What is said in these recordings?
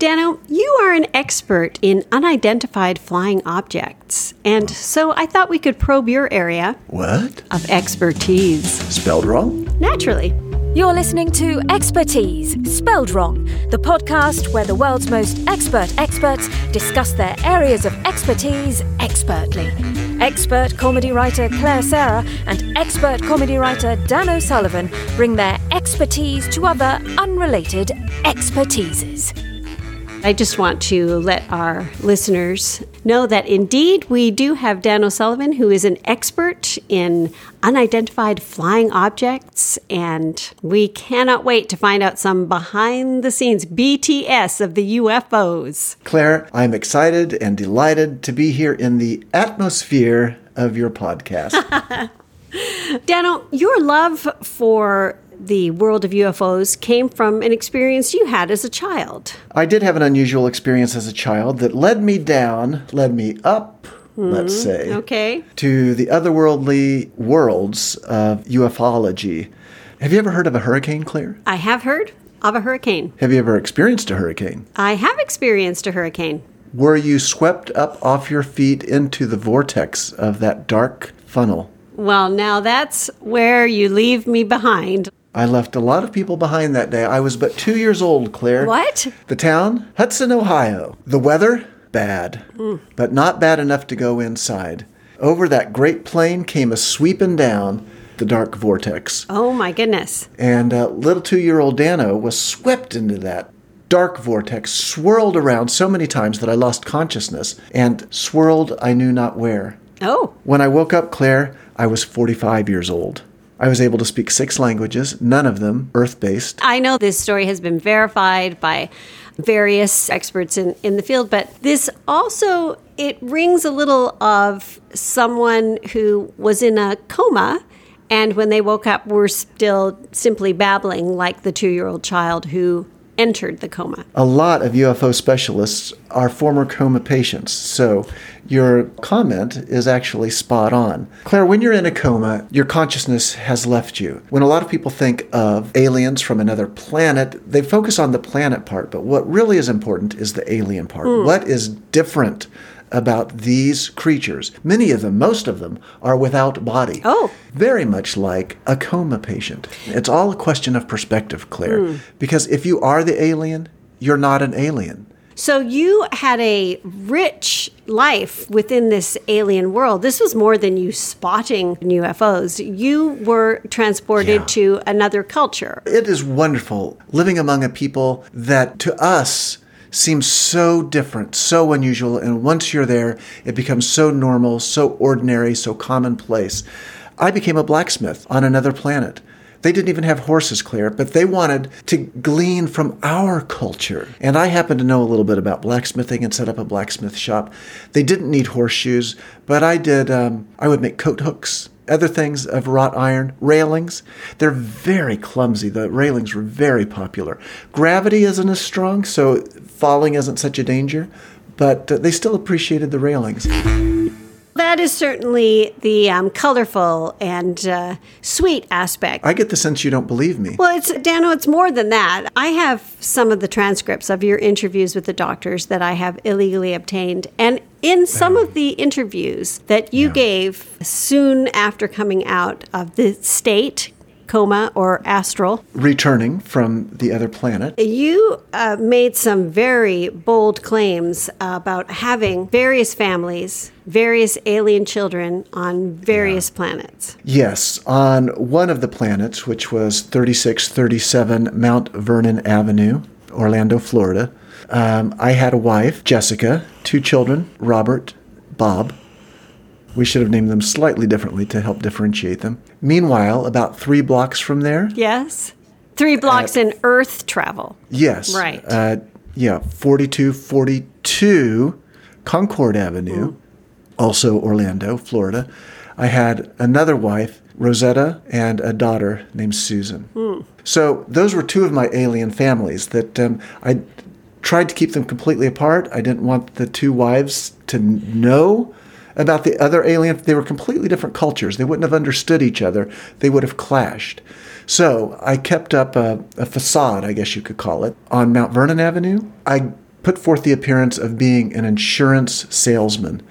Dano, you are an expert in unidentified flying objects, and so I thought we could probe your area What? of expertise. Spelled wrong? Naturally. You're listening to Expertise, spelled wrong, the podcast where the world's most expert experts discuss their areas of expertise expertly. Expert comedy writer Claire Sarah and expert comedy writer Dan O'Sullivan bring their expertise to other unrelated expertises. I just want to let our listeners know that indeed we do have Dan O'Sullivan, who is an expert in unidentified flying objects, and we cannot wait to find out some behind the scenes BTS of the UFOs. Claire, I'm excited and delighted to be here in the atmosphere of your podcast. Dano, your love for the world of UFOs came from an experience you had as a child. I did have an unusual experience as a child that led me down, led me up, let's hmm, say, Okay. to the otherworldly worlds of ufology. Have you ever heard of a hurricane, Claire? I have heard of a hurricane. Have you ever experienced a hurricane? I have experienced a hurricane. Were you swept up off your feet into the vortex of that dark funnel? Well, now that's where you leave me behind. I left a lot of people behind that day. I was but two years old, Claire. What? The town? Hudson, Ohio. The weather? Bad. But not bad enough to go inside. Over that great plain came a sweeping down the dark vortex. Oh my goodness. And uh, little two year old Dano was swept into that dark vortex, swirled around so many times that I lost consciousness, and swirled I knew not where. Oh, When I woke up, Claire, I was 45 years old. I was able to speak six languages, none of them earth based. I know this story has been verified by various experts in, in the field, but this also it rings a little of someone who was in a coma and when they woke up were still simply babbling like the 2-year-old child who entered the coma. A lot of UFO specialists are former coma patients, so your comment is actually spot on. Claire, when you're in a coma, your consciousness has left you. When a lot of people think of aliens from another planet, they focus on the planet part, but what really is important is the alien part. Hmm. What is different? About these creatures. Many of them, most of them, are without body. Oh. Very much like a coma patient. It's all a question of perspective, Claire. Hmm. Because if you are the alien, you're not an alien. So you had a rich life within this alien world. This was more than you spotting UFOs. You were transported Yeah. to another culture. It is wonderful living among a people that to us seems so different, so unusual. And once you're there, it becomes so normal, so ordinary, so commonplace. I became a blacksmith on another planet. They didn't even have horses, Claire, but they wanted to glean from our culture. And I happened to know a little bit about blacksmithing and set up a blacksmith shop. They didn't need horseshoes, but I did, um, I would make coat hooks, other things of wrought iron, railings. They're very clumsy. The railings were very popular. Gravity isn't as strong, so falling isn't such a danger, but uh, they still appreciated the railings. That is certainly the um, colorful and uh, sweet aspect. I get the sense you don't believe me. well, it's Dano. It's more than that. I have some of the transcripts of your interviews with the doctors that I have illegally obtained, and in some of the interviews that you gave soon after coming out of the state coma or astral, Returning from the other planet. you uh, made some very bold claims about having various families, various alien children on various planets. Yes, on one of the planets, which was 3637 Mount Vernon Avenue, Orlando, Florida, um, I had a wife, Jessica, two children, Robert, Bob. We should have named them slightly differently to help differentiate them. Meanwhile, about three blocks from there, Yes? Three blocks in Earth travel. yes, Right. uh, yeah, 4242 Concord Avenue, also Orlando, Florida. I had another wife, Rosetta, and a daughter named Susan. So those were two of my alien families that um, I tried to keep them completely apart. I didn't want the two wives to know about the other alien. They were completely different cultures. They wouldn't have understood each other. They would have clashed. So I kept up a, a facade, I guess you could call it, on Mount Vernon Avenue. I put forth the appearance of being an insurance salesman.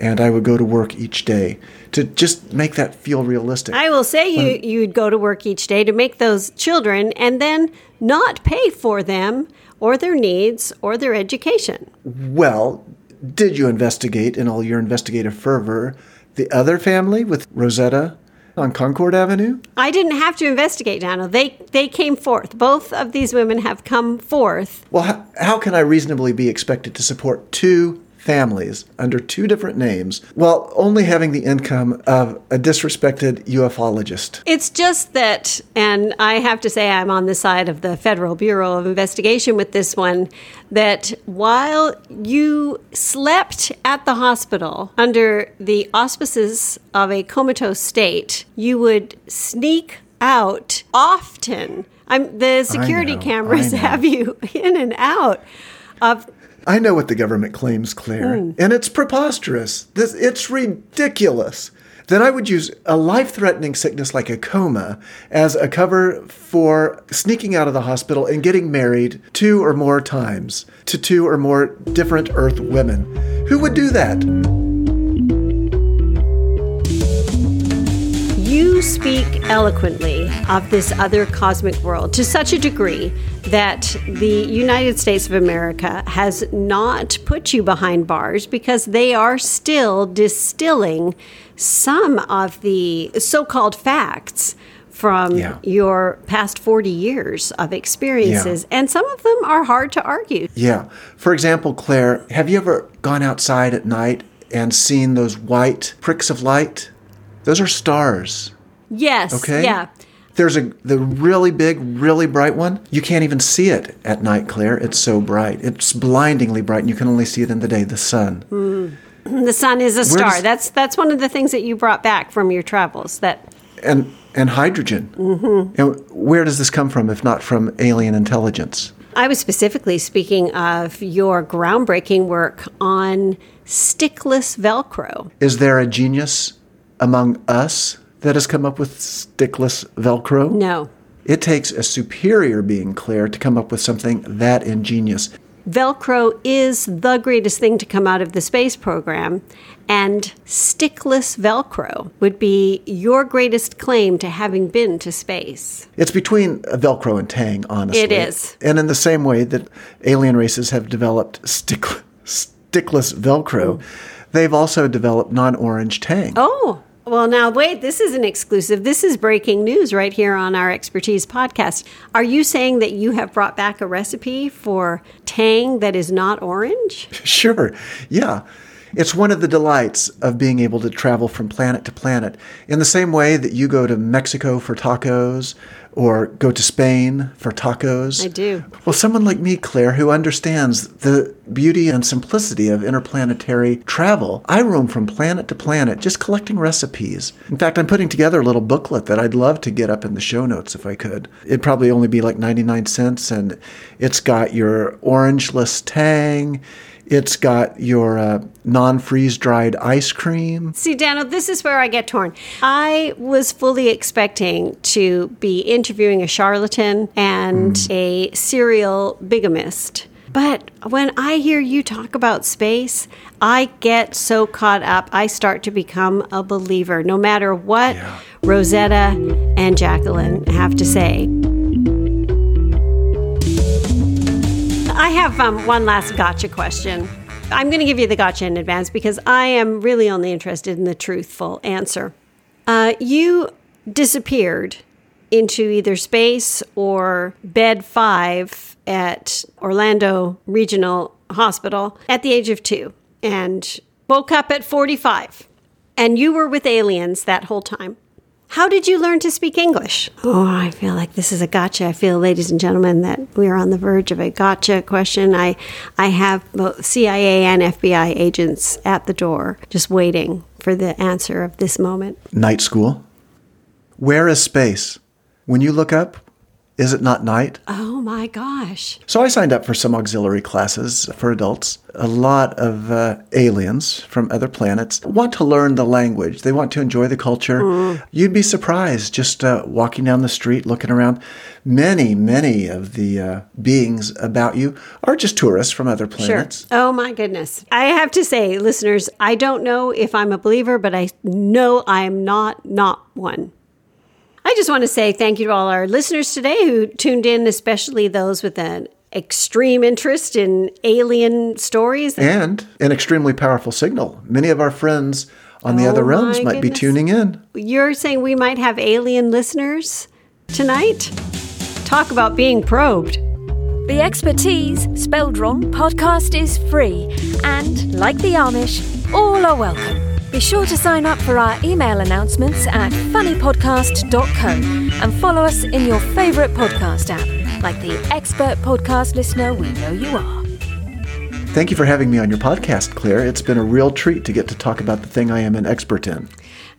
And I would go to work each day to just make that feel realistic. I will say you you'd go to work each day to make those children and then not pay for them or their needs or their education. well, did you investigate in all your investigative fervor the other family with Rosetta on Concord Avenue? I didn't have to investigate, Daniel. They they came forth. Both of these women have come forth. Well, how, how can I reasonably be expected to support two families under two different names while only having the income of a disrespected ufologist? It's just that, and I have to say, I'm on the side of the Federal Bureau of Investigation with this one, that while you slept at the hospital under the auspices of a comatose state, you would sneak out often. I'm, the security know, cameras have you in and out of I know what the government claims, Claire, hmm. and it's preposterous. This, it's ridiculous. Then I would use a life threatening sickness like a coma as a cover for sneaking out of the hospital and getting married two or more times to two or more different Earth women. Who would do that? You speak eloquently of this other cosmic world to such a degree that the United States of America has not put you behind bars because they are still distilling some of the so called facts from Yeah. your past 40 years of experiences. And some of them are hard to argue. Yeah. For example, Claire, have you ever gone outside at night and seen those white pricks of light? Those are stars. Yes. Okay. Yeah. There's a the really big, really bright one. You can't even see it at night, Claire. It's so bright. It's blindingly bright, and you can only see it in the day. The sun. The sun is a star. does- that's that's one of the things that you brought back from your travels. That and and hydrogen. Mm-hmm. And where does this come from, if not from alien intelligence? I was specifically speaking of your groundbreaking work on stickless Velcro. Is there a genius among us that has come up with stickless Velcro? No. It takes a superior being, Claire, to come up with something that ingenious. Velcro is the greatest thing to come out of the space program, and stickless Velcro would be your greatest claim to having been to space. It's between Velcro and Tang, honestly. It is. And in the same way that alien races have developed stick, stickless Velcro, they've also developed non orange Tang. Oh, well, now wait, this is an exclusive. This is breaking news right here on our Expertise podcast. Are you saying that you have brought back a recipe for Tang that is not orange? Sure. Yeah. It's one of the delights of being able to travel from planet to planet. In the same way that you go to Mexico for tacos or go to Spain for tacos. I do. Well, someone like me, Claire, who understands the beauty and simplicity of interplanetary travel, I roam from planet to planet just collecting recipes. In fact, I'm putting together a little booklet that I'd love to get up in the show notes if I could. It'd probably only be like 99 cents, and it's got your orangeless tang. It's got your uh, non freeze dried ice cream. See, Daniel, this is where I get torn. I was fully expecting to be interviewing a charlatan and a serial bigamist. But when I hear you talk about space, I get so caught up, I start to become a believer, no matter what Yeah. Rosetta and Jacqueline have to say. I have um, one last gotcha question. I'm going to give you the gotcha in advance because I am really only interested in the truthful answer. Uh, you disappeared into either space or bed five at Orlando Regional Hospital at the age of two and woke up at 45. And you were with aliens that whole time. How did you learn to speak English? Oh, I feel like this is a gotcha. I feel, ladies and gentlemen, that we are on the verge of a gotcha question. I, I have both CIA and FBI agents at the door just waiting for the answer of this moment. Night school. Where is space? When you look up, Is it not night? Oh my gosh. So I signed up for some auxiliary classes for adults. A lot of uh, aliens from other planets want to learn the language. They want to enjoy the culture. You'd be surprised just uh, walking down the street, looking around. Many, many of the uh, beings about you are just tourists from other planets. Sure. Oh my goodness. I have to say, listeners, I don't know if I'm a believer, but I know I am not not one. I just want to say thank you to all our listeners today who tuned in, especially those with an extreme interest in alien stories. And an extremely powerful signal. Many of our friends on the Oh other realms my might be tuning in. You're saying we might have alien listeners tonight? Talk about being probed. The Expertise, spelled wrong, podcast is free. And, like the Amish, all are welcome. Be sure to sign up for our email announcements at funnypodcast.co and follow us in your favourite podcast app, like the expert podcast listener we know you are. Thank you for having me on your podcast, Claire. It's been a real treat to get to talk about the thing I am an expert in.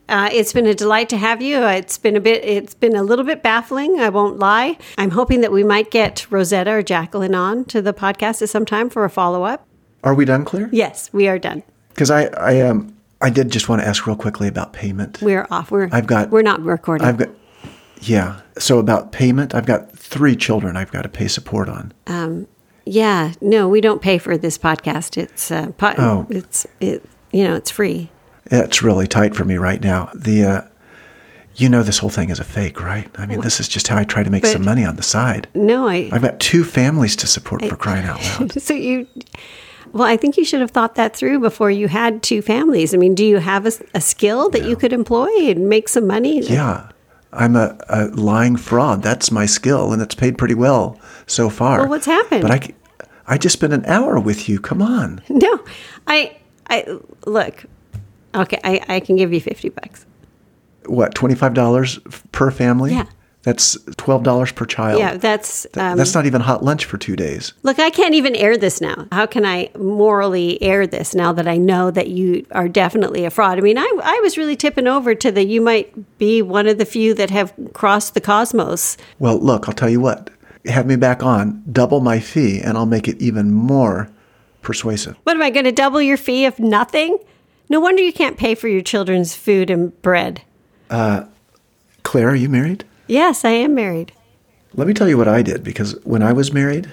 Uh, it's been a delight to have you. It's been a bit. It's been a little bit baffling. I won't lie. I'm hoping that we might get Rosetta or Jacqueline on to the podcast at some time for a follow up. Are we done, Claire? Yes, we are done. Because I, I, um, I did just want to ask real quickly about payment. We're off. We're. I've got- We're not recording. I've got, yeah. So about payment, I've got three children I've got to pay support on. um, yeah. No, we don't pay for this podcast. It's. Uh, po- Oh. It's. It. You know, it's free. It's really tight for me right now. The, uh, you know, this whole thing is a fake, right? I mean, this is just how I try to make But- some money on the side. No, I. I've got two families to support for crying out loud. So you. Well, I think you should have thought that through before you had two families. I mean, do you have a, a skill that you could employ and make some money? Yeah. I'm a, a lying fraud. That's my skill, and it's paid pretty well so far. Well, what's happened? But I, I just spent an hour with you. Come on. No, I. I look. Okay, I, I can give you fifty bucks. What, $25 per family? Yeah. That's $12 per child. Yeah, that's. Um, That's not even hot lunch for two days. Look, I can't even air this now. How can I morally air this now that I know that you are definitely a fraud? I mean, I, I was really tipping over to the you might be one of the few that have crossed the cosmos. Well, look, I'll tell you what. Have me back on, double my fee, and I'll make it even more persuasive. What am I going to double your fee if nothing? No wonder you can't pay for your children's food and bread. Claire, are you married? Yes, I am married. Let me tell you what I did because when I was married,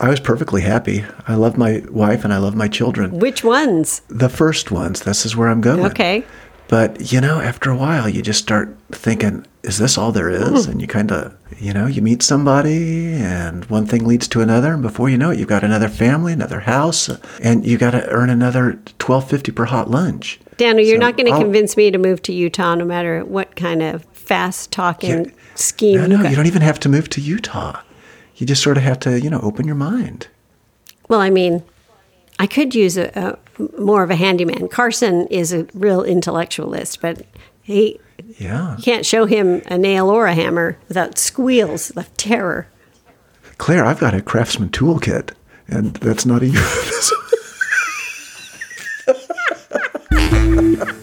I was perfectly happy. I love my wife and I love my children. Which ones? The first ones, this is where I'm going. Okay. But, you know, after a while, you just start thinking, is this all there is? Hmm. And you kind of, you know, you meet somebody and one thing leads to another. And before you know it, you've got another family, another house, and you got to earn another twelve fifty per hot lunch. Daniel, you're not going to convince me to move to Utah no matter what kind of fast talking yeah. scheme. No, no, you, don't even have to move to Utah. You just sort of have to, you know, open your mind. Well, I mean, I could use a, a more of a handyman. Carson is a real intellectualist, but he yeah. You can't show him a nail or a hammer without squeals of terror. Claire, I've got a craftsman toolkit, and that's not a euphemism.